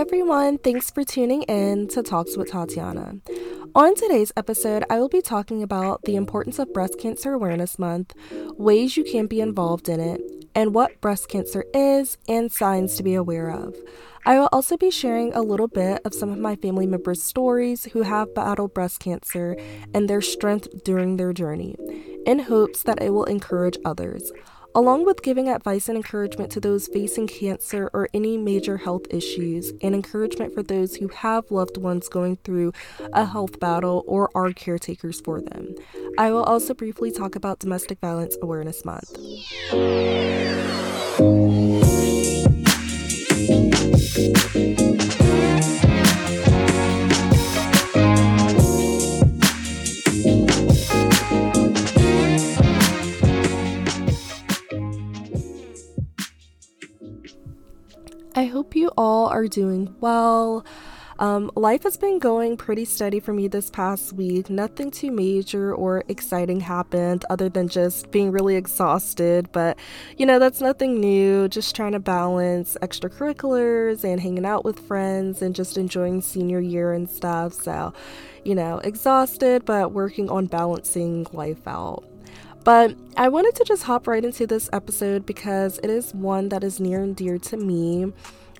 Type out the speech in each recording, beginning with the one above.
everyone. Thanks for tuning in to Talks with Tatiana. On today's episode, I will be talking about the importance of Breast Cancer Awareness Month, ways you can be involved in it, and what breast cancer is and signs to be aware of. I will also be sharing a little bit of some of my family members' stories who have battled breast cancer and their strength during their journey, in hopes that it will encourage others along with giving advice and encouragement to those facing cancer or any major health issues, and encouragement for those who have loved ones going through a health battle or are caretakers for them. I will also briefly talk about Domestic Violence Awareness Month. I hope you all are doing well. Um, life has been going pretty steady for me this past week. Nothing too major or exciting happened other than just being really exhausted. But, you know, that's nothing new. Just trying to balance extracurriculars and hanging out with friends and just enjoying senior year and stuff. So, you know, exhausted, but working on balancing life out. But I wanted to just hop right into this episode because it is one that is near and dear to me.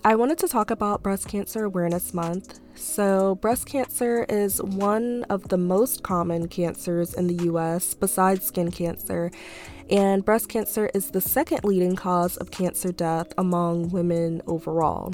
I wanted to talk about Breast Cancer Awareness Month. So, breast cancer is one of the most common cancers in the US besides skin cancer, and breast cancer is the second leading cause of cancer death among women overall.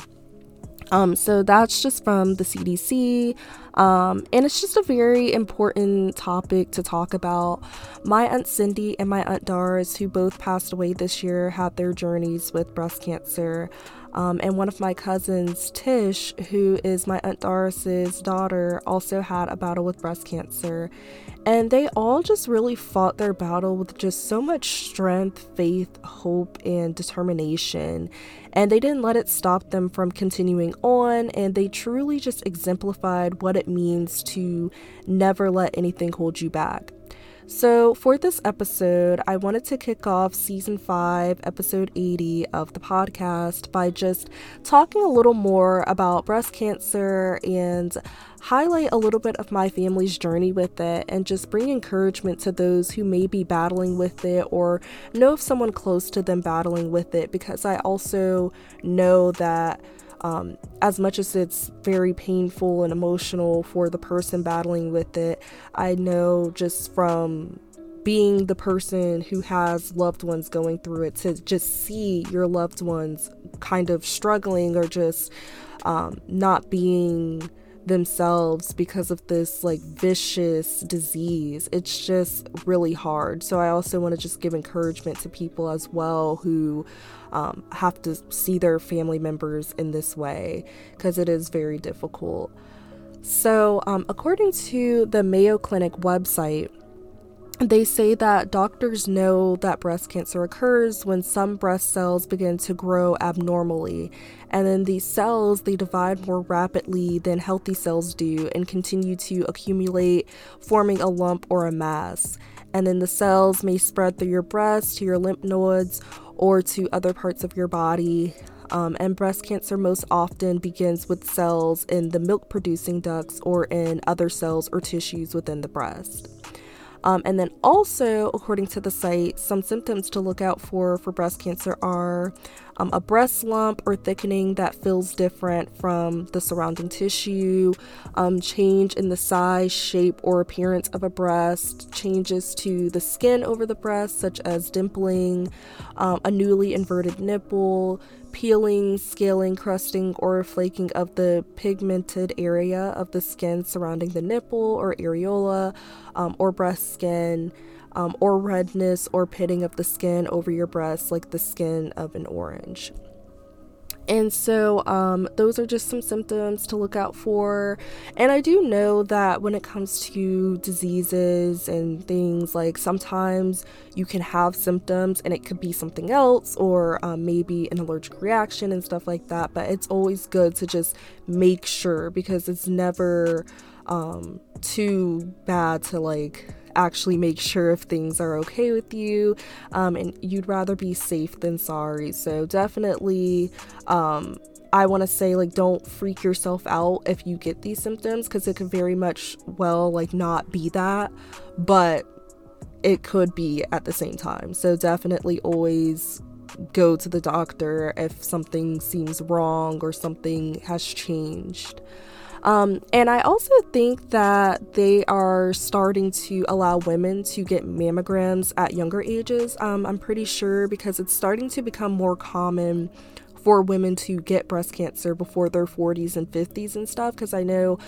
Um, so that's just from the CDC, um, and it's just a very important topic to talk about. My Aunt Cindy and my Aunt Doris, who both passed away this year, had their journeys with breast cancer. Um, and one of my cousins, Tish, who is my Aunt Doris's daughter, also had a battle with breast cancer. And they all just really fought their battle with just so much strength, faith, hope, and determination. And they didn't let it stop them from continuing on, and they truly just exemplified what it means to never let anything hold you back. So, for this episode, I wanted to kick off season 5, episode 80 of the podcast by just talking a little more about breast cancer and highlight a little bit of my family's journey with it and just bring encouragement to those who may be battling with it or know of someone close to them battling with it because I also know that um, as much as it's very painful and emotional for the person battling with it, I know just from being the person who has loved ones going through it to just see your loved ones kind of struggling or just um, not being themselves because of this like vicious disease. It's just really hard. So I also want to just give encouragement to people as well who um, have to see their family members in this way because it is very difficult. So, um, according to the Mayo Clinic website, they say that doctors know that breast cancer occurs when some breast cells begin to grow abnormally and then these cells they divide more rapidly than healthy cells do and continue to accumulate forming a lump or a mass and then the cells may spread through your breast to your lymph nodes or to other parts of your body um, and breast cancer most often begins with cells in the milk producing ducts or in other cells or tissues within the breast. Um, and then also, according to the site, some symptoms to look out for for breast cancer are um, a breast lump or thickening that feels different from the surrounding tissue, um, change in the size, shape, or appearance of a breast, changes to the skin over the breast, such as dimpling, um, a newly inverted nipple, peeling, scaling, crusting, or flaking of the pigmented area of the skin surrounding the nipple or areola um, or breast skin um, or redness or pitting of the skin over your breast, like the skin of an orange. And so, um, those are just some symptoms to look out for. And I do know that when it comes to diseases and things, like sometimes you can have symptoms and it could be something else, or um, maybe an allergic reaction and stuff like that. But it's always good to just make sure because it's never um, too bad to like actually make sure if things are okay with you um, and you'd rather be safe than sorry so definitely um, I want to say like don't freak yourself out if you get these symptoms because it could very much well like not be that, but it could be at the same time. So definitely always go to the doctor if something seems wrong or something has changed. Um, and I also think that they are starting to allow women to get mammograms at younger ages. Um, I'm pretty sure because it's starting to become more common for women to get breast cancer before their 40s and 50s and stuff because I know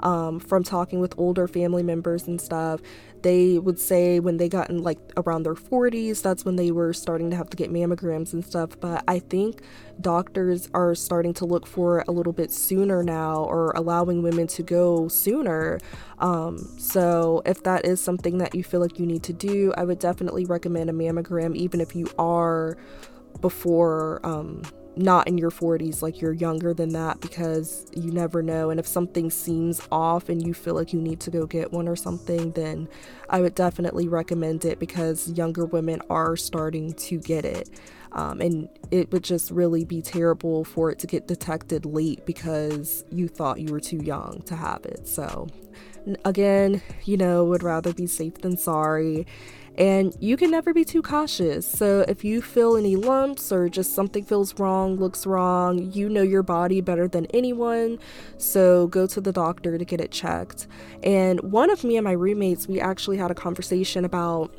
um, from talking with older family members and stuff, they would say when they got in like around their 40s, that's when they were starting to have to get mammograms and stuff. But I think doctors are starting to look for a little bit sooner now or allowing women to go sooner. Um, so if that is something that you feel like you need to do, I would definitely recommend a mammogram, even if you are before. Um, not in your 40s, like you're younger than that because you never know. And if something seems off and you feel like you need to go get one or something, then I would definitely recommend it because younger women are starting to get it. Um, and it would just really be terrible for it to get detected late because you thought you were too young to have it. So, again, you know, would rather be safe than sorry and you can never be too cautious. So if you feel any lumps or just something feels wrong, looks wrong, you know your body better than anyone. So go to the doctor to get it checked. And one of me and my roommates, we actually had a conversation about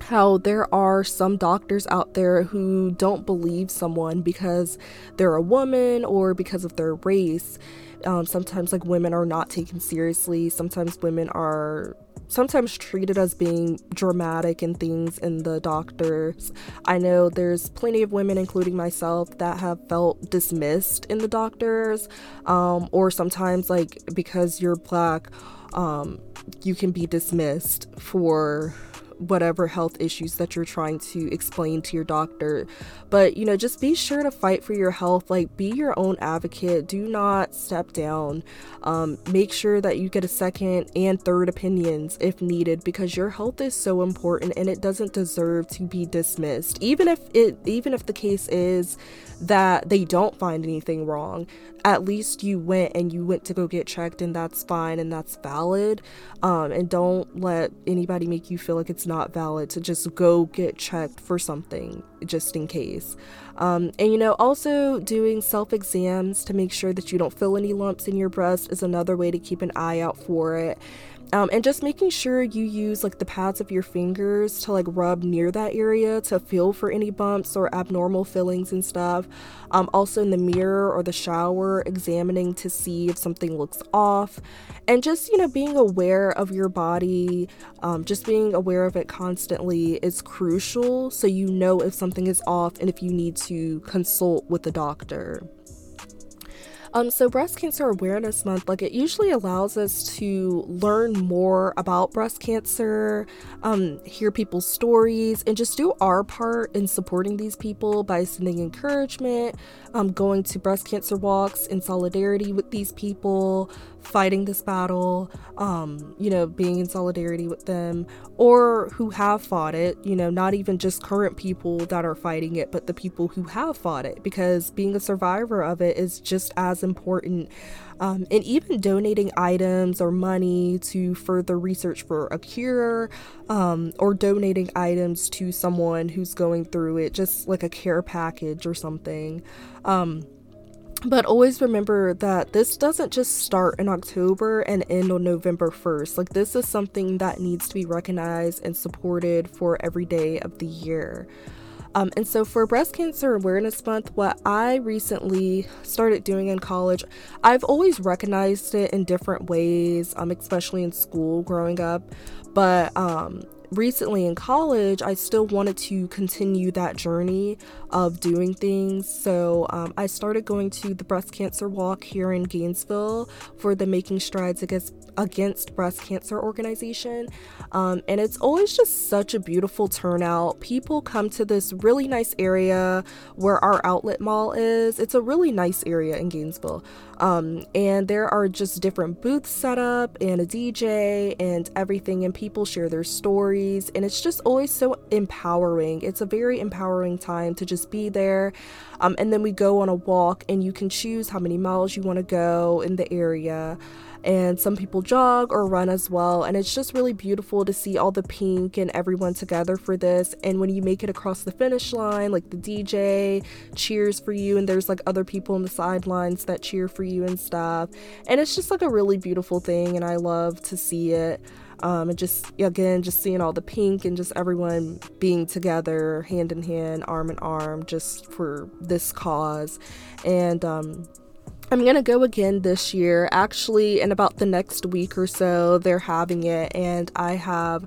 how there are some doctors out there who don't believe someone because they're a woman or because of their race. Um, sometimes, like, women are not taken seriously. Sometimes, women are sometimes treated as being dramatic and things in the doctors. I know there's plenty of women, including myself, that have felt dismissed in the doctors, um, or sometimes, like, because you're black, um, you can be dismissed for whatever health issues that you're trying to explain to your doctor. But, you know, just be sure to fight for your health. Like, be your own advocate. Do not step down. Um, make sure that you get a second and third opinions if needed because your health is so important and it doesn't deserve to be dismissed. Even if it, even if the case is that they don't find anything wrong, at least you went and you went to go get checked and that's fine and that's valid. Um, and don't let anybody make you feel like it's not valid to just go get checked for something just in case. Um, and you know also doing self exams to make sure that you don't feel any lumps in your breast is another way to keep an eye out for it um, and just making sure you use like the pads of your fingers to like rub near that area to feel for any bumps or abnormal fillings and stuff. Um, also in the mirror or the shower, examining to see if something looks off, and just you know being aware of your body, um, just being aware of it constantly is crucial so you know if something is off and if you need to consult with the doctor. Um, so breast cancer awareness month, like it usually allows us to learn more about breast cancer, um, hear people's stories, and just do our part in supporting these people by sending encouragement, um, going to breast cancer walks in solidarity with these people, fighting this battle, um, you know, being in solidarity with them, or who have fought it, you know, not even just current people that are fighting it, but the people who have fought it, because being a survivor of it is just as important. Um, and even donating items or money to further research for a cure, um, or donating items to someone who's going through it, just like a care package or something. Um, but always remember that this doesn't just start in October and end on November 1st. Like, this is something that needs to be recognized and supported for every day of the year. Um, and so, for Breast Cancer Awareness Month, what I recently started doing in college, I've always recognized it in different ways, um, especially in school growing up. But um, recently in college, I still wanted to continue that journey of doing things. So um, I started going to the breast cancer walk here in Gainesville for the Making Strides Against, Against Breast Cancer organization. Um, and it's always just such a beautiful turnout. People come to this really nice area where our outlet mall is. It's a really nice area in Gainesville. Um, and there are just different booths set up and a DJ and everything, and people share their stories. And it's just always so empowering. It's a very empowering time to just be there. Um, and then we go on a walk, and you can choose how many miles you want to go in the area and some people jog or run as well. And it's just really beautiful to see all the pink and everyone together for this. And when you make it across the finish line, like the DJ cheers for you, and there's like other people in the sidelines that cheer for you and stuff. And it's just like a really beautiful thing, and I love to see it. Um, and just again, just seeing all the pink and just everyone being together, hand in hand, arm in arm, just for this cause. And um, I'm gonna go again this year. Actually, in about the next week or so, they're having it, and I have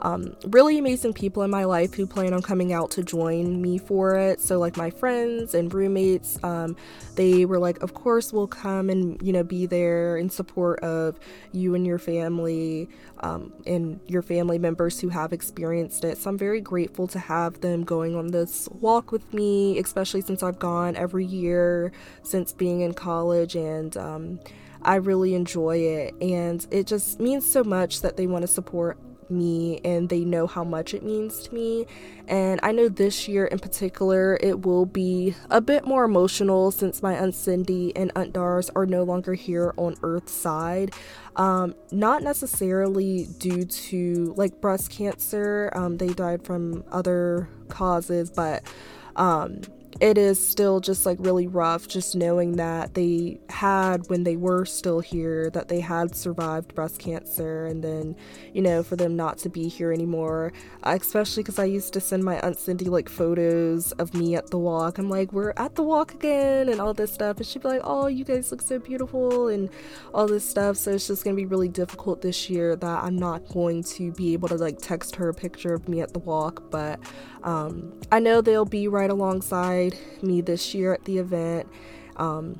um, really amazing people in my life who plan on coming out to join me for it. So, like my friends and roommates, um, they were like, Of course, we'll come and, you know, be there in support of you and your family um, and your family members who have experienced it. So, I'm very grateful to have them going on this walk with me, especially since I've gone every year since being in college and, um, I really enjoy it, and it just means so much that they want to support me and they know how much it means to me. And I know this year in particular, it will be a bit more emotional since my Aunt Cindy and Aunt Doris are no longer here on Earth's side. Um, not necessarily due to like breast cancer, um, they died from other causes, but um, it is still just like really rough just knowing that they had when they were still here that they had survived breast cancer and then you know for them not to be here anymore. Uh, especially because i used to send my aunt cindy like photos of me at the walk. I'm like we're at the walk again and all this stuff and she'd be like oh you guys look so beautiful and all this stuff. So it's just gonna be really difficult this year that i'm not going to be able to like text her a picture of me at the walk but um, i know they'll be right alongside me this year at the event. Um,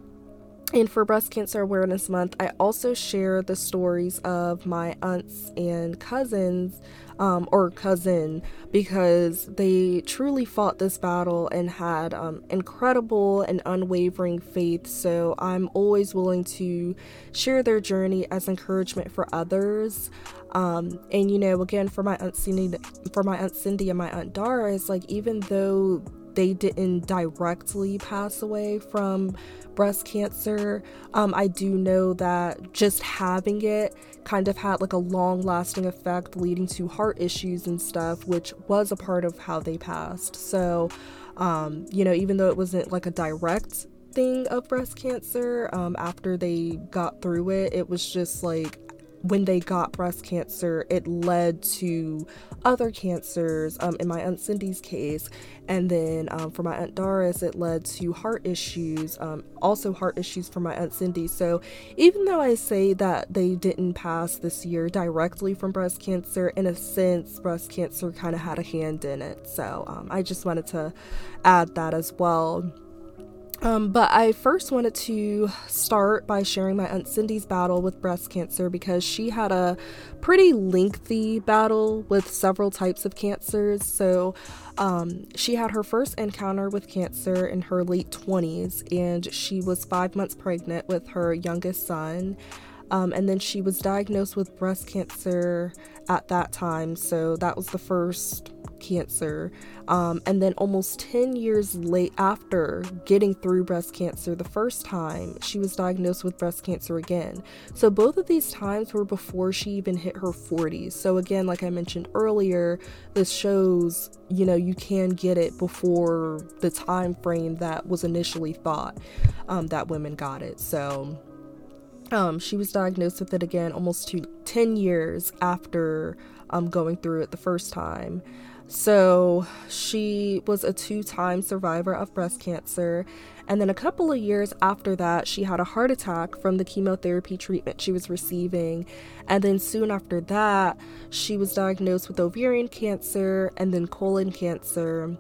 and for Breast Cancer Awareness Month, I also share the stories of my aunts and cousins, um, or cousin, because they truly fought this battle and had um, incredible and unwavering faith. So I'm always willing to share their journey as encouragement for others. Um, and you know, again, for my aunt Cindy, for my aunt Cindy and my aunt Dara, it's like even though they didn't directly pass away from breast cancer. Um, I do know that just having it kind of had like a long lasting effect, leading to heart issues and stuff, which was a part of how they passed. So, um, you know, even though it wasn't like a direct thing of breast cancer, um, after they got through it, it was just like when they got breast cancer, it led to other cancers. Um, in my Aunt Cindy's case, and then um, for my Aunt Doris, it led to heart issues, um, also heart issues for my Aunt Cindy. So even though I say that they didn't pass this year directly from breast cancer, in a sense, breast cancer kind of had a hand in it. So um, I just wanted to add that as well. Um, but I first wanted to start by sharing my Aunt Cindy's battle with breast cancer because she had a pretty lengthy battle with several types of cancers. So um, she had her first encounter with cancer in her late 20s, and she was five months pregnant with her youngest son. Um, and then she was diagnosed with breast cancer at that time. So that was the first cancer. Um, and then almost 10 years late after getting through breast cancer the first time, she was diagnosed with breast cancer again. So both of these times were before she even hit her 40s. So again, like I mentioned earlier, this shows, you know, you can get it before the time frame that was initially thought um, that women got it. So um, she was diagnosed with it again almost two, 10 years after um, going through it the first time. So she was a two time survivor of breast cancer. And then a couple of years after that, she had a heart attack from the chemotherapy treatment she was receiving. And then soon after that, she was diagnosed with ovarian cancer and then colon cancer.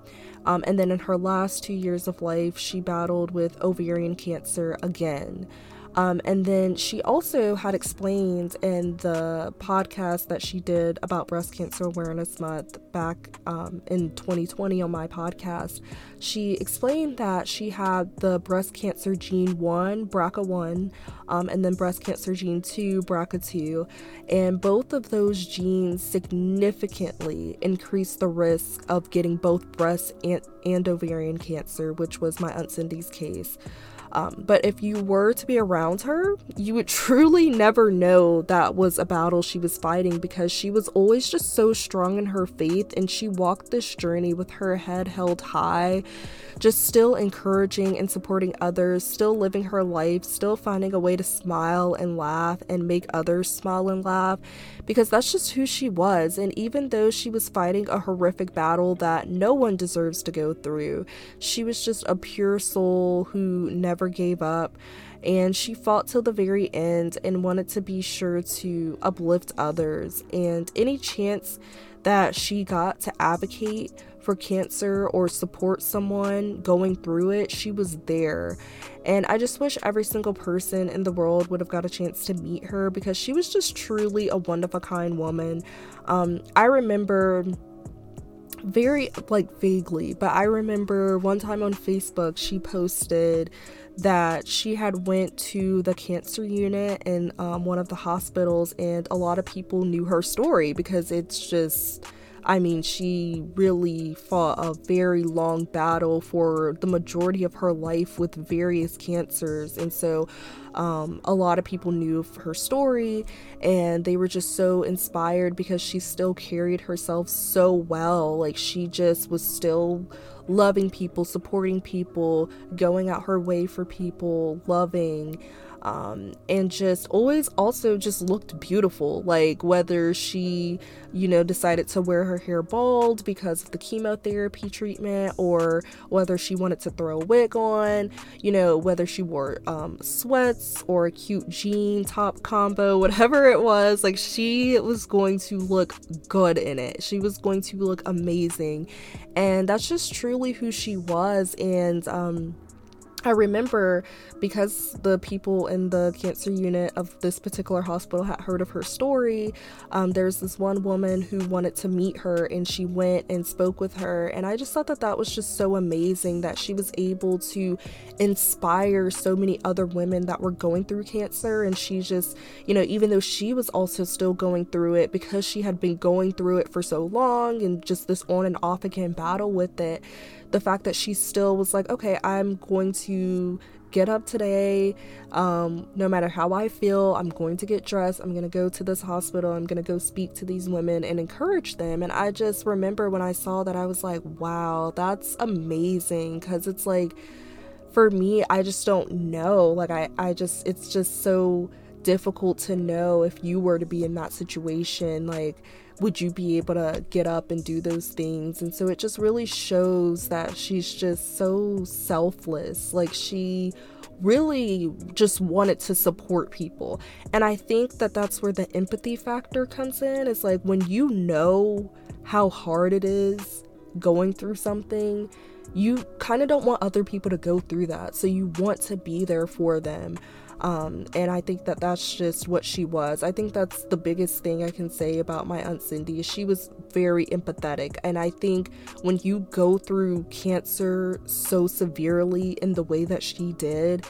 Um, and then in her last two years of life, she battled with ovarian cancer again. Um, and then she also had explained in the podcast that she did about Breast Cancer Awareness Month back um, in 2020 on my podcast, she explained that she had the breast cancer gene 1, BRCA1, um, and then breast cancer gene 2, BRCA2. And both of those genes significantly increase the risk of getting both breast and, and ovarian cancer, which was my Aunt Cindy's case. Um, but if you were to be around her, you would truly never know that was a battle she was fighting because she was always just so strong in her faith and she walked this journey with her head held high, just still encouraging and supporting others, still living her life, still finding a way to smile and laugh and make others smile and laugh because that's just who she was. And even though she was fighting a horrific battle that no one deserves to go through, she was just a pure soul who never gave up. And she fought till the very end and wanted to be sure to uplift others. And any chance that she got to advocate for cancer or support someone going through it, she was there. And I just wish every single person in the world would have got a chance to meet her because she was just truly a one of a kind woman. Um, I remember very like vaguely, but I remember one time on Facebook she posted that she had went to the cancer unit in um, one of the hospitals and a lot of people knew her story because it's just I mean, she really fought a very long battle for the majority of her life with various cancers. And so, um, a lot of people knew her story and they were just so inspired because she still carried herself so well. Like, she just was still loving people, supporting people, going out her way for people, loving um, and just always also just looked beautiful. Like whether she, you know, decided to wear her hair bald because of the chemotherapy treatment, or whether she wanted to throw a wig on, you know, whether she wore um, sweats or a cute jean top combo, whatever it was, like she was going to look good in it. She was going to look amazing. And that's just truly who she was. And, um, I remember because the people in the cancer unit of this particular hospital had heard of her story. Um, there's this one woman who wanted to meet her, and she went and spoke with her. And I just thought that that was just so amazing that she was able to inspire so many other women that were going through cancer. And she just, you know, even though she was also still going through it because she had been going through it for so long and just this on and off again battle with it the fact that she still was like, okay, I'm going to get up today. Um, no matter how I feel, I'm going to get dressed. I'm going to go to this hospital. I'm going to go speak to these women and encourage them. And I just remember when I saw that, I was like, wow, that's amazing. Because it's like, for me, I just don't know. Like, I, I just, it's just so difficult to know if you were to be in that situation. Like, would you be able to get up and do those things? And so it just really shows that she's just so selfless. Like she really just wanted to support people. And I think that that's where the empathy factor comes in. It's like when you know how hard it is going through something, you kind of don't want other people to go through that. So you want to be there for them. Um, and I think that that's just what she was. I think that's the biggest thing I can say about my Aunt Cindy. She was very empathetic. And I think when you go through cancer so severely in the way that she did,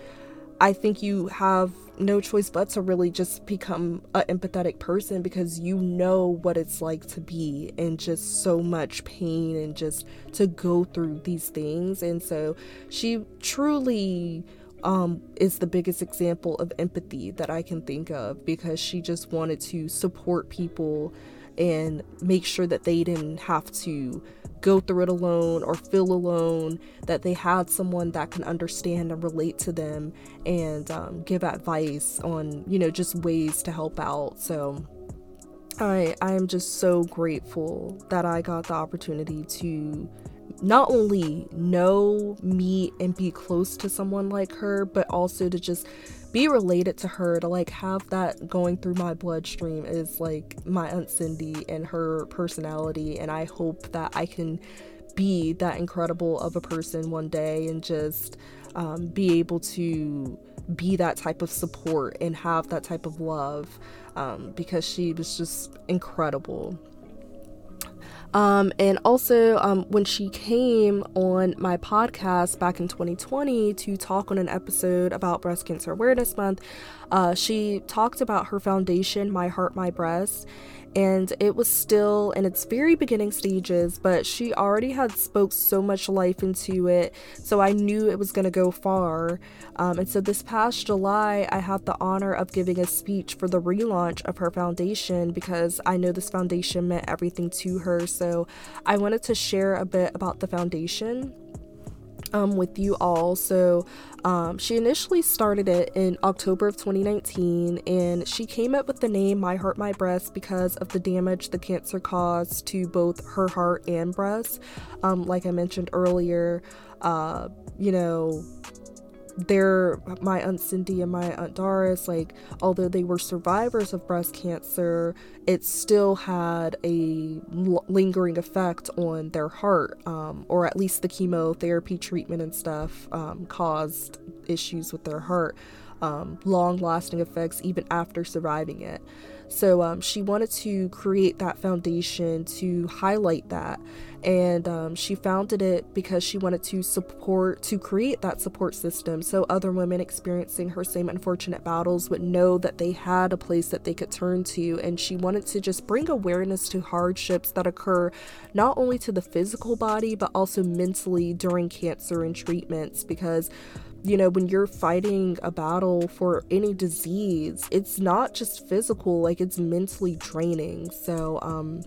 I think you have no choice but to really just become an empathetic person because you know what it's like to be in just so much pain and just to go through these things. And so she truly um, is the biggest example of empathy that I can think of because she just wanted to support people and make sure that they didn't have to go through it alone or feel alone, that they had someone that can understand and relate to them and um, give advice on, you know, just ways to help out. So I I am just so grateful that I got the opportunity to not only know, meet, and be close to someone like her, but also to just be related to her, to like have that going through my bloodstream is like my Aunt Cindy and her personality. And I hope that I can be that incredible of a person one day and just um, be able to be that type of support and have that type of love um, because she was just incredible. Um, and also, um, when she came on my podcast back in 2020 to talk on an episode about Breast Cancer Awareness Month, uh, she talked about her foundation, My Heart, My Breast, and it was still in its very beginning stages but she already had spoke so much life into it so i knew it was going to go far. Um, and so this past july i had the honor of giving a speech for the relaunch of her foundation because i know this foundation meant everything to her. So i wanted to share a bit about the foundation um, with you all. So, um, she initially started it in October of 2019, and she came up with the name My Heart, My Breast because of the damage the cancer caused to both her heart and breast. Um, like I mentioned earlier, uh, you know, they're my aunt Cindy and my aunt Doris, like, although they were survivors of breast cancer, it still had a l- lingering effect on their heart, um, or at least the chemotherapy treatment and stuff um, caused issues with their heart, um, long lasting effects even after surviving it. So um, she wanted to create that foundation to highlight that. And um, she founded it because she wanted to support, to create that support system so other women experiencing her same unfortunate battles would know that they had a place that they could turn to. And she wanted to just bring awareness to hardships that occur not only to the physical body, but also mentally during cancer and treatments because you know, when you're fighting a battle for any disease, it's not just physical, like it's mentally draining. So, um,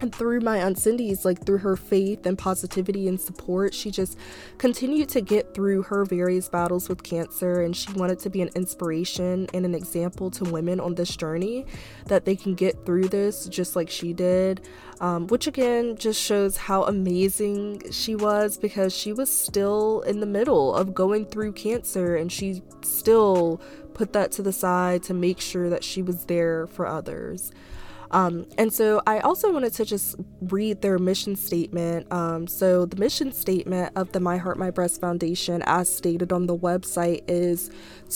and through my aunt cindy's like through her faith and positivity and support she just continued to get through her various battles with cancer. And she wanted to be an inspiration and an example to women on this journey that they can get through this just like she did um, which again just shows how amazing she was because she was still in the middle of going through cancer and she still put that to the side to make sure that she was there for others um, and so I also wanted to just read their mission statement. Um, so the mission statement of the My Heart, My Breast Foundation, as stated on the website, is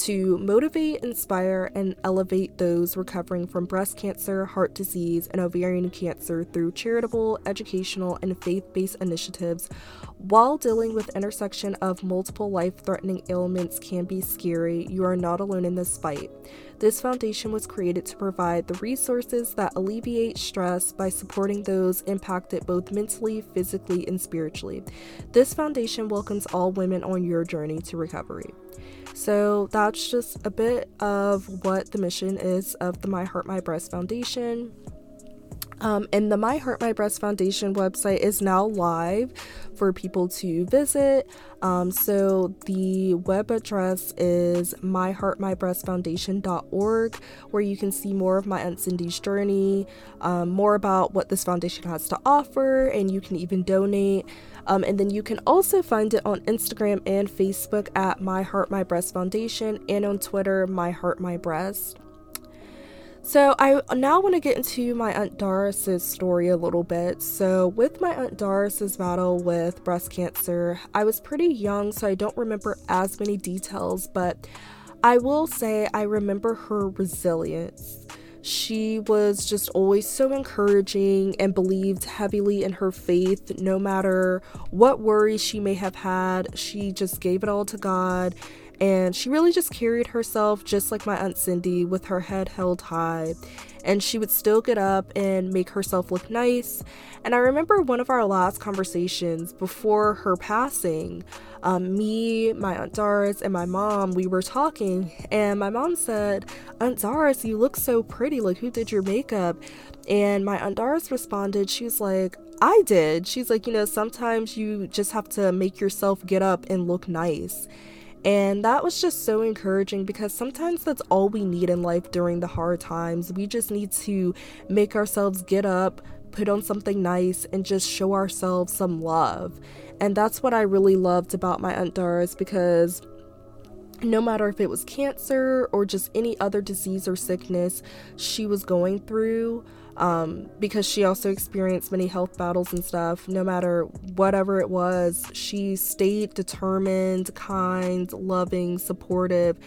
to motivate, inspire, and elevate those recovering from breast cancer, heart disease, and ovarian cancer through charitable, educational, and faith-based initiatives. While dealing with intersection of multiple life-threatening ailments can be scary, you are not alone in this fight. This foundation was created to provide the resources that alleviate stress by supporting those impacted both mentally, physically, and spiritually. This foundation welcomes all women on your journey to recovery. So that's just a bit of what the mission is of the My Heart, My Breast Foundation. Um, and the My Heart My Breast Foundation website is now live for people to visit. Um, so the web address is myheartmybreastfoundation.org, where you can see more of my Aunt Cindy's journey, um, more about what this foundation has to offer, and you can even donate. Um, and then you can also find it on Instagram and Facebook at My Heart My Breast Foundation and on Twitter, My Heart My Breast. So I now want to get into my Aunt Doris's story a little bit. So with my Aunt Doris's battle with breast cancer, I was pretty young, so I don't remember as many details, but I will say I remember her resilience. She was just always so encouraging and believed heavily in her faith no matter what worries she may have had. She just gave it all to God and she really just carried herself just like my Aunt Cindy with her head held high. And she would still get up and make herself look nice. And I remember one of our last conversations before her passing, um, me, my Aunt Doris, and my mom, we were talking, and my mom said, Aunt Doris, you look so pretty. Like, who did your makeup? And my Aunt Doris responded, She's like, I did. She's like, you know, sometimes you just have to make yourself get up and look nice. And that was just so encouraging because sometimes that's all we need in life during the hard times. We just need to make ourselves get up, put on something nice, and just show ourselves some love. And that's what I really loved about my Aunt Doris because no matter if it was cancer or just any other disease or sickness she was going through um, because she also experienced many health battles and stuff. No matter whatever it was, she stayed determined, kind, loving, supportive,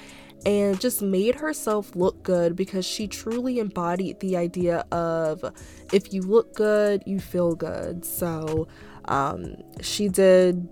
and just made herself look good because she truly embodied the idea of if you look good, you feel good. So um, she did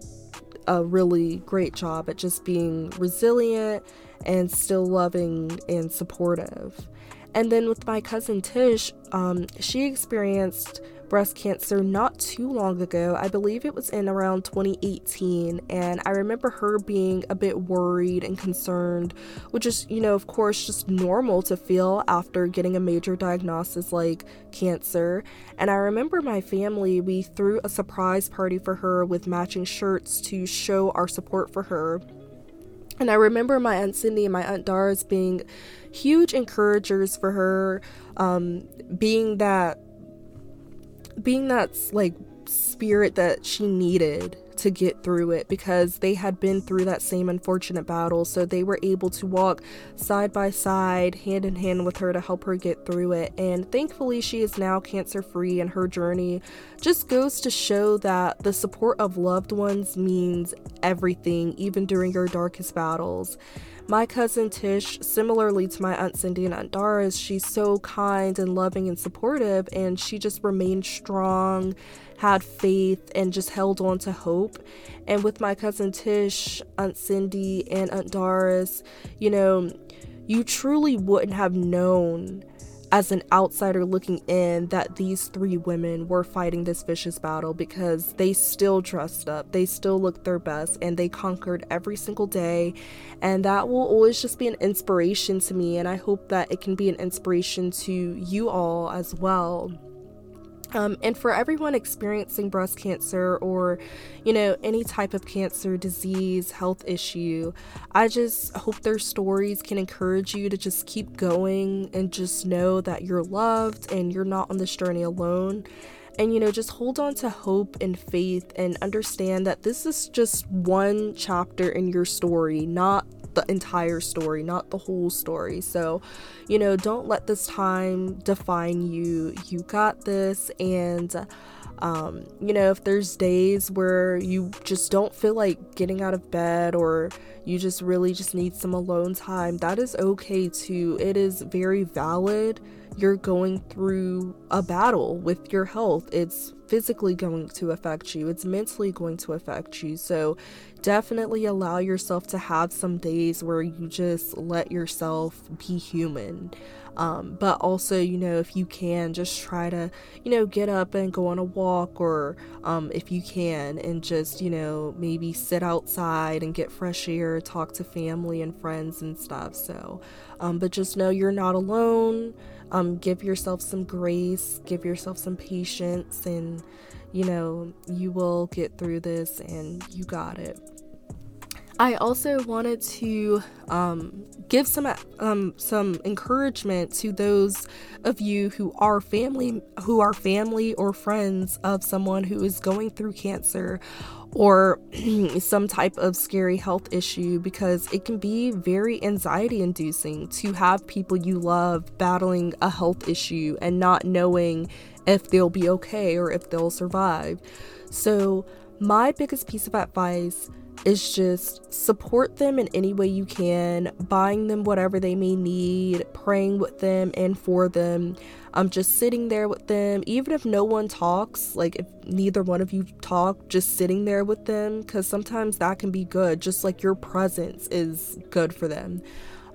a really great job at just being resilient and still loving and supportive. And then with my cousin Tish, um, she experienced breast cancer not too long ago. I believe it was in around 2018. And I remember her being a bit worried and concerned, which is, you know, of course, just normal to feel after getting a major diagnosis like cancer. And I remember my family, we threw a surprise party for her with matching shirts to show our support for her. And I remember my Aunt Cindy and my Aunt Doris being huge encouragers for her, um, being that being that like spirit that she needed to get through it because they had been through that same unfortunate battle. So they were able to walk side by side, hand in hand with her to help her get through it. And thankfully, she is now cancer free, and her journey just goes to show that the support of loved ones means everything, even during your darkest battles. My cousin Tish, similarly to my Aunt Cindy and Aunt Doris, she's so kind and loving and supportive, and she just remained strong, had faith, and just held on to hope. And with my cousin Tish, Aunt Cindy, and Aunt Doris, you know, you truly wouldn't have known as an outsider looking in that these three women were fighting this vicious battle because they still dressed up, they still looked their best, and they conquered every single day. And that will always just be an inspiration to me, and I hope that it can be an inspiration to you all as well. Um, and for everyone experiencing breast cancer or, you know, any type of cancer, disease, health issue, I just hope their stories can encourage you to just keep going and just know that you're loved and you're not on this journey alone. And, you know, just hold on to hope and faith and understand that this is just one chapter in your story, not the entire story, not the whole story. So, you know, don't let this time define you. You got this. And, um, you know, if there's days where you just don't feel like getting out of bed or you just really just need some alone time, that is okay too. It is very valid. You're going through a battle with your health. It's physically going to affect you, it's mentally going to affect you. So, definitely allow yourself to have some days where you just let yourself be human. Um, but also, you know, if you can, just try to, you know, get up and go on a walk, or um, if you can, and just, you know, maybe sit outside and get fresh air, talk to family and friends and stuff. So, um, but just know you're not alone. Um, give yourself some grace, give yourself some patience, and you know, you will get through this and you got it. I also wanted to um, give some um, some encouragement to those of you who are family who are family or friends of someone who is going through cancer or some type of scary health issue because it can be very anxiety inducing to have people you love battling a health issue and not knowing if they'll be okay or if they'll survive. So, my biggest piece of advice is just support them in any way you can, buying them whatever they may need, praying with them and for them. I'm um, just sitting there with them, even if no one talks, like if neither one of you talk, just sitting there with them, because sometimes that can be good, just like your presence is good for them.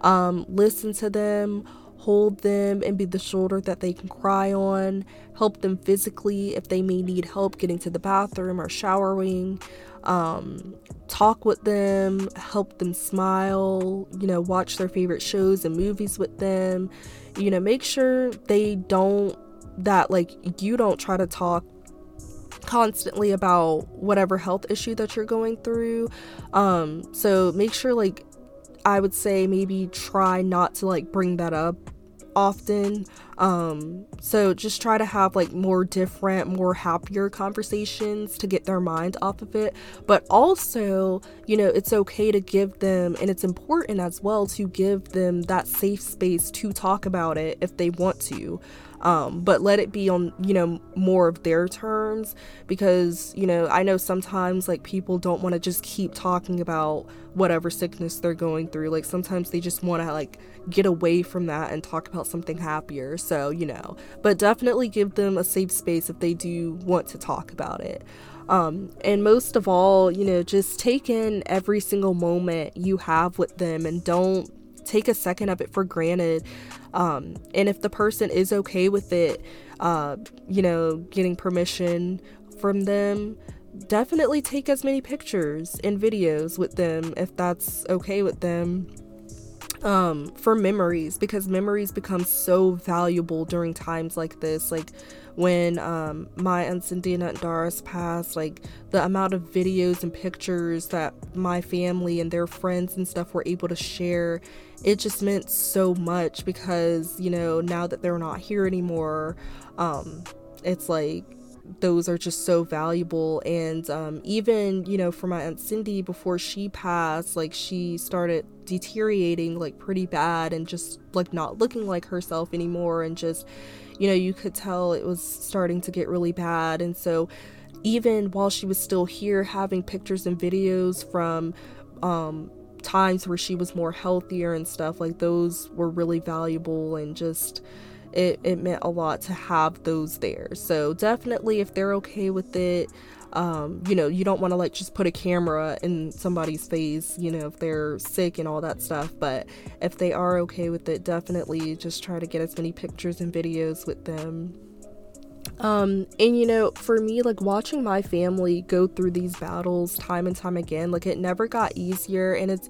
Um, listen to them, hold them and be the shoulder that they can cry on, help them physically if they may need help getting to the bathroom or showering, um, talk with them, help them smile, you know, watch their favorite shows and movies with them, you know, make sure they don't, that like you don't try to talk constantly about whatever health issue that you're going through. Um, so make sure like I would say maybe try not to like bring that up often Um, so just try to have like more different, more happier conversations to get their mind off of it. But also, you know, it's okay to give them, and it's important as well to give them that safe space to talk about it if they want to um, but let it be on you know more of their terms because you know i know sometimes like people don't want to just keep talking about whatever sickness they're going through. Like sometimes they just want to like get away from that and talk about something happier so you know. But definitely give them a safe space if they do want to talk about it. Um, and most of all, you know, just take in every single moment you have with them and don't take a second of it for granted. Um, and if the person is okay with it, uh, you know, getting permission from them, definitely take as many pictures and videos with them if that's okay with them um, for memories because memories become so valuable during times like this. Like when um, my Aunt and Doris passed, like the amount of videos and pictures that my family and their friends and stuff were able to share, it just meant so much because, you know, now that they're not here anymore, um, it's like those are just so valuable. And um, even you know for my aunt cindy before she passed like she started deteriorating like pretty bad and just like not looking like herself anymore. And just you know you could tell it was starting to get really bad. And so even while she was still here having pictures and videos from um, times where she was more healthier and stuff like those were really valuable and just it, it meant a lot to have those there. So definitely if they're okay with it, um, you know, you don't want to like just put a camera in somebody's face, you know, if they're sick and all that stuff. But if they are okay with it, definitely just try to get as many pictures and videos with them. Um, and you know, for me, like watching my family go through these battles time and time again, like it never got easier, and it's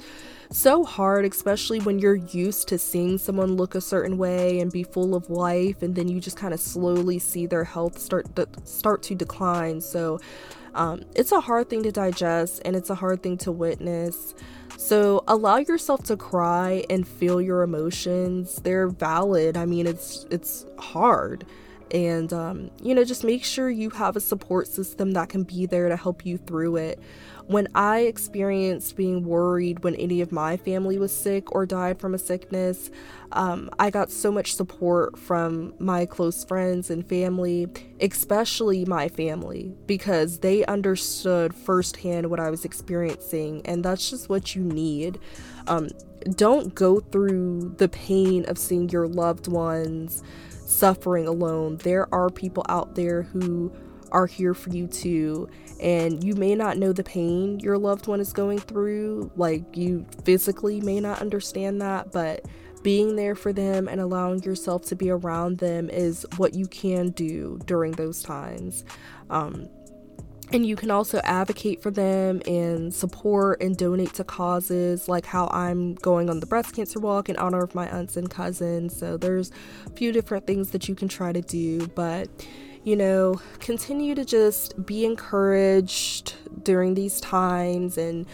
so hard, especially when you're used to seeing someone look a certain way and be full of life, and then you just kind of slowly see their health start to, start to decline. So, um, it's a hard thing to digest, and it's a hard thing to witness. So allow yourself to cry and feel your emotions. They're valid. I mean, it's it's hard and um, you know just make sure you have a support system that can be there to help you through it. When i experienced being worried when any of my family was sick or died from a sickness um, i got so much support from my close friends and family especially my family because they understood firsthand what i was experiencing and that's just what you need. Um, don't go through the pain of seeing your loved ones suffering alone. There are people out there who are here for you too. And you may not know the pain your loved one is going through, like you physically may not understand that, but being there for them and allowing yourself to be around them is what you can do during those times. Um, and you can also advocate for them and support and donate to causes like how I'm going on the breast cancer walk in honor of my aunts and cousins. So there's a few different things that you can try to do, but you know, continue to just be encouraged during these times and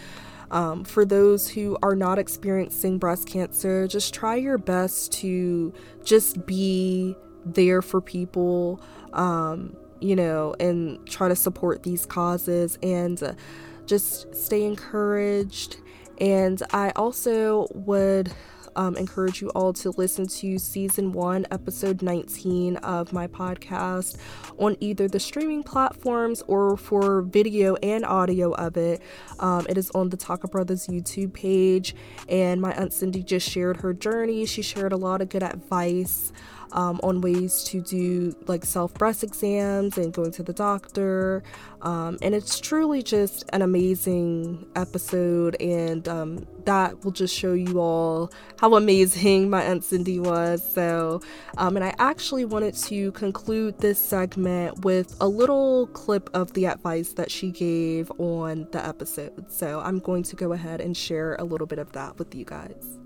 um, for those who are not experiencing breast cancer, just try your best to just be there for people. Um, you know, and try to support these causes and just stay encouraged. And I also would um, encourage you all to listen to season one, episode 19 of my podcast on either the streaming platforms or for video and audio of it. Um, it is on the Taka Brothers YouTube page, and my Aunt Cindy just shared her journey. She shared a lot of good advice um, on ways to do like self breast exams and going to the doctor. Um, and it's truly just an amazing episode, and um, that will just show you all how amazing my Aunt Cindy was. So, um, and I actually wanted to conclude this segment with a little clip of the advice that she gave on the episode. So, I'm going to go ahead and share a little bit of that with you guys.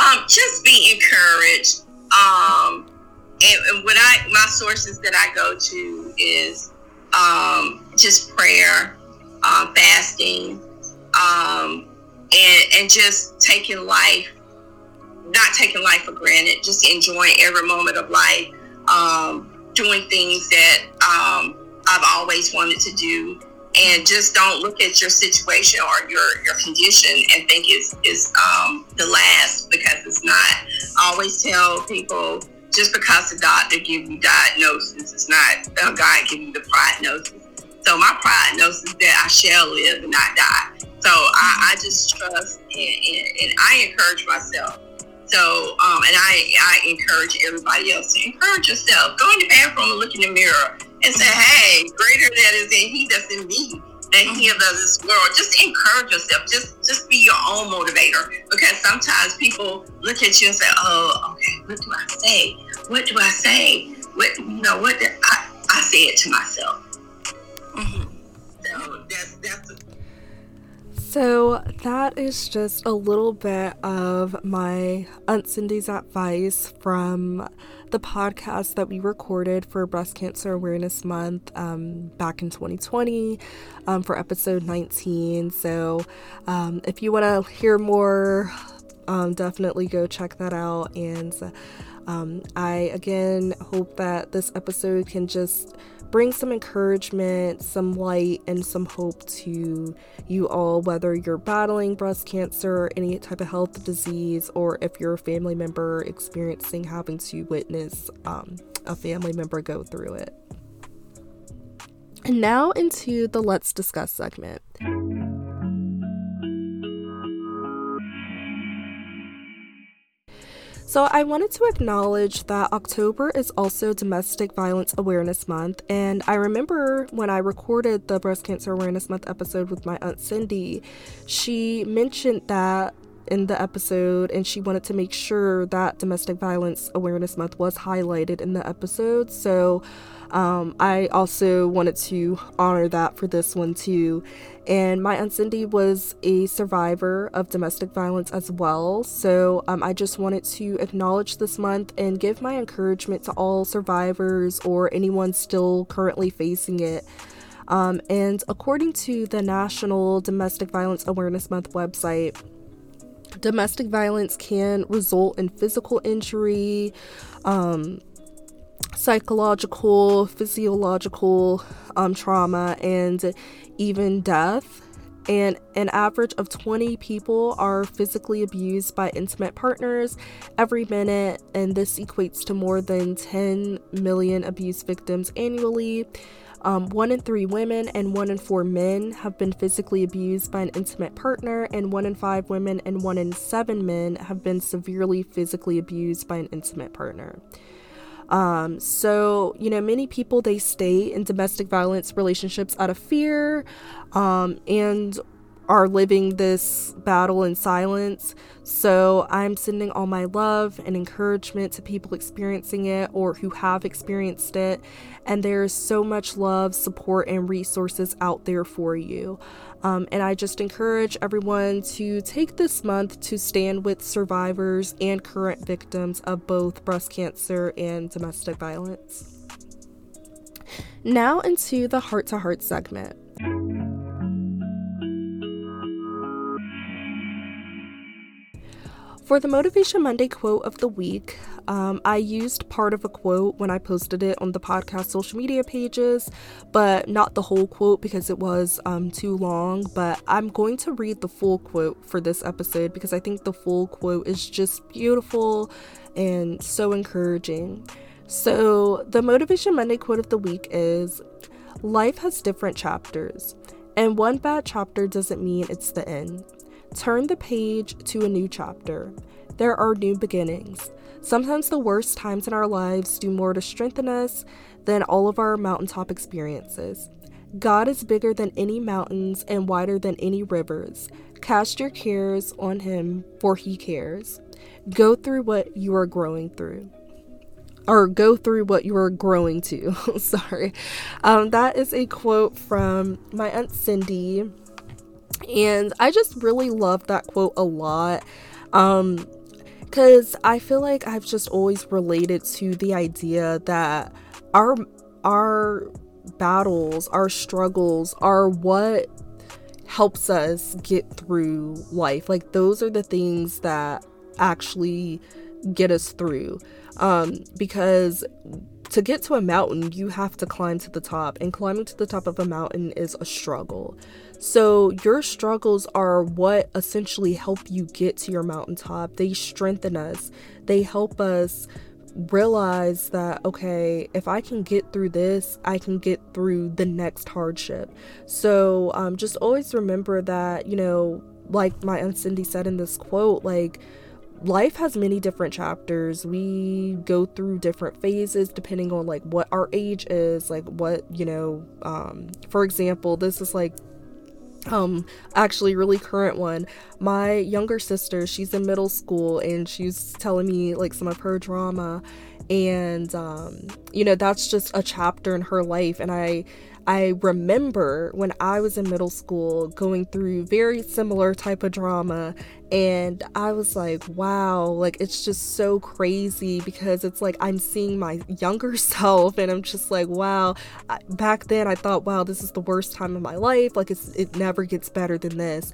Um, just be encouraged. Um, and, and what I my sources that I go to is um, just prayer, um, fasting, um, and and just taking life not taking life for granted, just enjoying every moment of life, um, doing things that um, I've always wanted to do. And just don't look at your situation or your, your condition and think it's, it's um, the last because it's not. Always tell people just because the doctor give you diagnosis, it's not uh, God giving you the prognosis. So my prognosis is that I shall live and not die. So I, I just trust and, and, and, I encourage myself. So um, and I, I encourage everybody else to encourage yourself. Go in the bathroom and look in the mirror and say, "Hey, greater that is in He that's in me than He of this world." Just encourage yourself. Just just be your own motivator because sometimes people look at you and say, "Oh, okay, what do I say? What do I say? What you know? What I I say it to myself." Mm-hmm. So that's that's. A, so that is just a little bit of my Aunt Cindy's advice from the podcast that we recorded for Breast Cancer Awareness Month um, back in 2020 um, for episode 19. So um, if you want to hear more, um, definitely go check that out. And um, I again hope that this episode can just bring some encouragement, some light, and some hope to you all, whether you're battling breast cancer, any type of health disease, or if you're a family member experiencing having to witness um, a family member go through it. And now into the Let's Discuss segment. So, I wanted to acknowledge that October is also Domestic Violence Awareness Month. And I remember when I recorded the Breast Cancer Awareness Month episode with my Aunt Cindy, she mentioned that in the episode and she wanted to make sure that Domestic Violence Awareness Month was highlighted in the episode. So, um, I also wanted to honor that for this one too. And my Aunt Cindy was a survivor of domestic violence as well. So um, I just wanted to acknowledge this month and give my encouragement to all survivors or anyone still currently facing it. Um, and according to the National Domestic Violence Awareness Month website, domestic violence can result in physical injury, um, psychological, physiological um, trauma, and even death. And an average of 20 people are physically abused by intimate partners every minute, and this equates to more than 10 million abuse victims annually. Um, one in three women and one in four men have been physically abused by an intimate partner, and one in five women and one in seven men have been severely physically abused by an intimate partner. Um, so, you know, many people they stay in domestic violence relationships out of fear um, and are living this battle in silence. So, I'm sending all my love and encouragement to people experiencing it or who have experienced it. And there's so much love, support, and resources out there for you. Um, and I just encourage everyone to take this month to stand with survivors and current victims of both breast cancer and domestic violence. Now, into the heart to heart segment. For the Motivation Monday quote of the week, um, I used part of a quote when I posted it on the podcast social media pages, but not the whole quote because it was um, too long. But I'm going to read the full quote for this episode because I think the full quote is just beautiful and so encouraging. So, the Motivation Monday quote of the week is Life has different chapters, and one bad chapter doesn't mean it's the end. Turn the page to a new chapter. There are new beginnings. Sometimes the worst times in our lives do more to strengthen us than all of our mountaintop experiences. God is bigger than any mountains and wider than any rivers. Cast your cares on Him, for He cares. Go through what you are growing through. Or go through what you are growing to. Sorry. Um, that is a quote from my Aunt Cindy and I just really love that quote a lot. Um, because I feel like I've just always related to the idea that our our battles, our struggles are what helps us get through life. Like those are the things that actually get us through. Um, because to get to a mountain, you have to climb to the top, and climbing to the top of a mountain is a struggle. So, your struggles are what essentially help you get to your mountaintop. They strengthen us, they help us realize that, okay, if I can get through this, I can get through the next hardship. So, um, just always remember that, you know, like my Aunt Cindy said in this quote, like, life has many different chapters. We go through different phases depending on like what our age is, like what, you know, um for example, this is like um actually really current one. My younger sister she's in middle school and she's telling me like some of her drama. And um you know that's just a chapter in her life and i I remember when I was in middle school going through very similar type of drama and I was like, wow, like it's just so crazy because it's like I'm seeing my younger self and I'm just like, wow. Back then I thought, wow, this is the worst time of my life. Like it's it never gets better than this.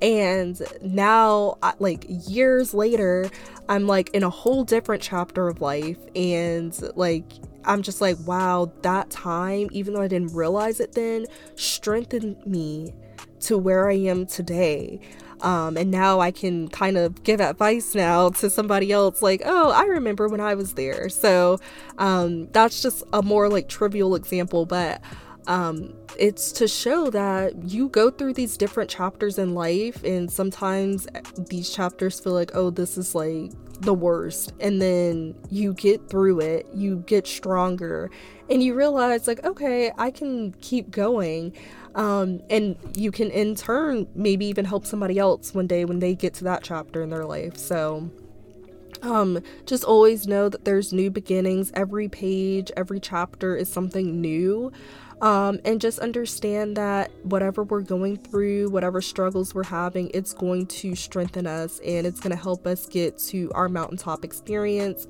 And now, like years later, I'm like in a whole different chapter of life and like I'm just like, wow, that time, even though I didn't realize it then, strengthened me to where I am today. Um, and now I can kind of give advice now to somebody else, like, oh, I remember when I was there. So um, that's just a more like trivial example, but um, it's to show that you go through these different chapters in life, and sometimes these chapters feel like, oh, this is like the worst and then you get through it you get stronger and you realize like okay i can keep going um, and you can in turn maybe even help somebody else one day when they get to that chapter in their life. So um, just always know that there's new beginnings. Every page every chapter is something new um, and just understand that whatever we're going through, whatever struggles we're having, it's going to strengthen us and it's going to help us get to our mountaintop experience.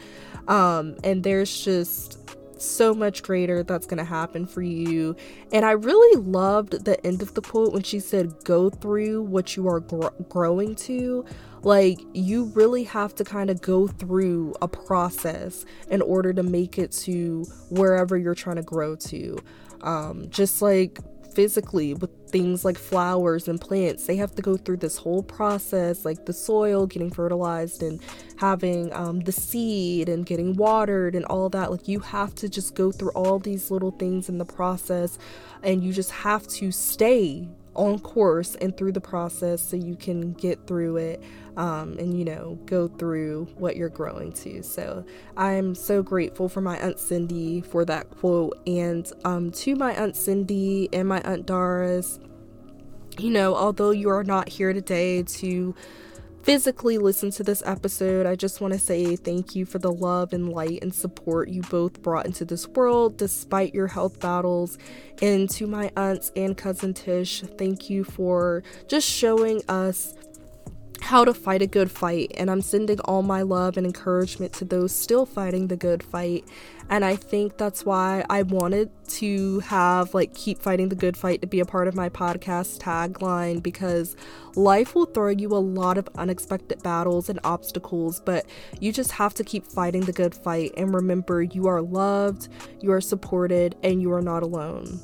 Um, and there's just so much greater that's going to happen for you. And I really loved the end of the quote when she said, Go through what you are gr- growing to. Like, you really have to kind of go through a process in order to make it to wherever you're trying to grow to. Um, just like physically with things like flowers and plants they have to go through this whole process like the soil getting fertilized and having um, the seed and getting watered and all that. Like you have to just go through all these little things in the process and you just have to stay on course and through the process so you can get through it um, and you know go through what you're growing to so i'm so grateful for my aunt cindy for that quote and um, to my aunt cindy and my aunt doris you know although you are not here today to physically listen to this episode, I just want to say thank you for the love and light and support you both brought into this world despite your health battles. And to my aunts and cousin Tish, thank you for just showing us how to fight a good fight. And I'm sending all my love and encouragement to those still fighting the good fight. And I think that's why I wanted to have like keep fighting the good fight to be a part of my podcast tagline because life will throw you a lot of unexpected battles and obstacles, but you just have to keep fighting the good fight and remember you are loved, you are supported, and you are not alone.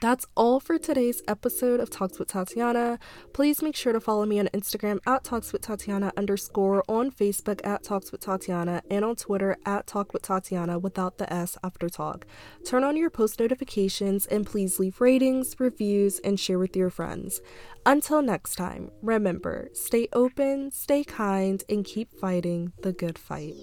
That's all for today's episode of Talks with Tatiana. Please make sure to follow me on Instagram at Talks with Tatiana underscore, on Facebook at Talks with Tatiana, and on Twitter at Talk with Tatiana without the S after talk. Turn on your post notifications and please leave ratings, reviews, and share with your friends. Until next time, remember stay open, stay kind, and keep fighting the good fight.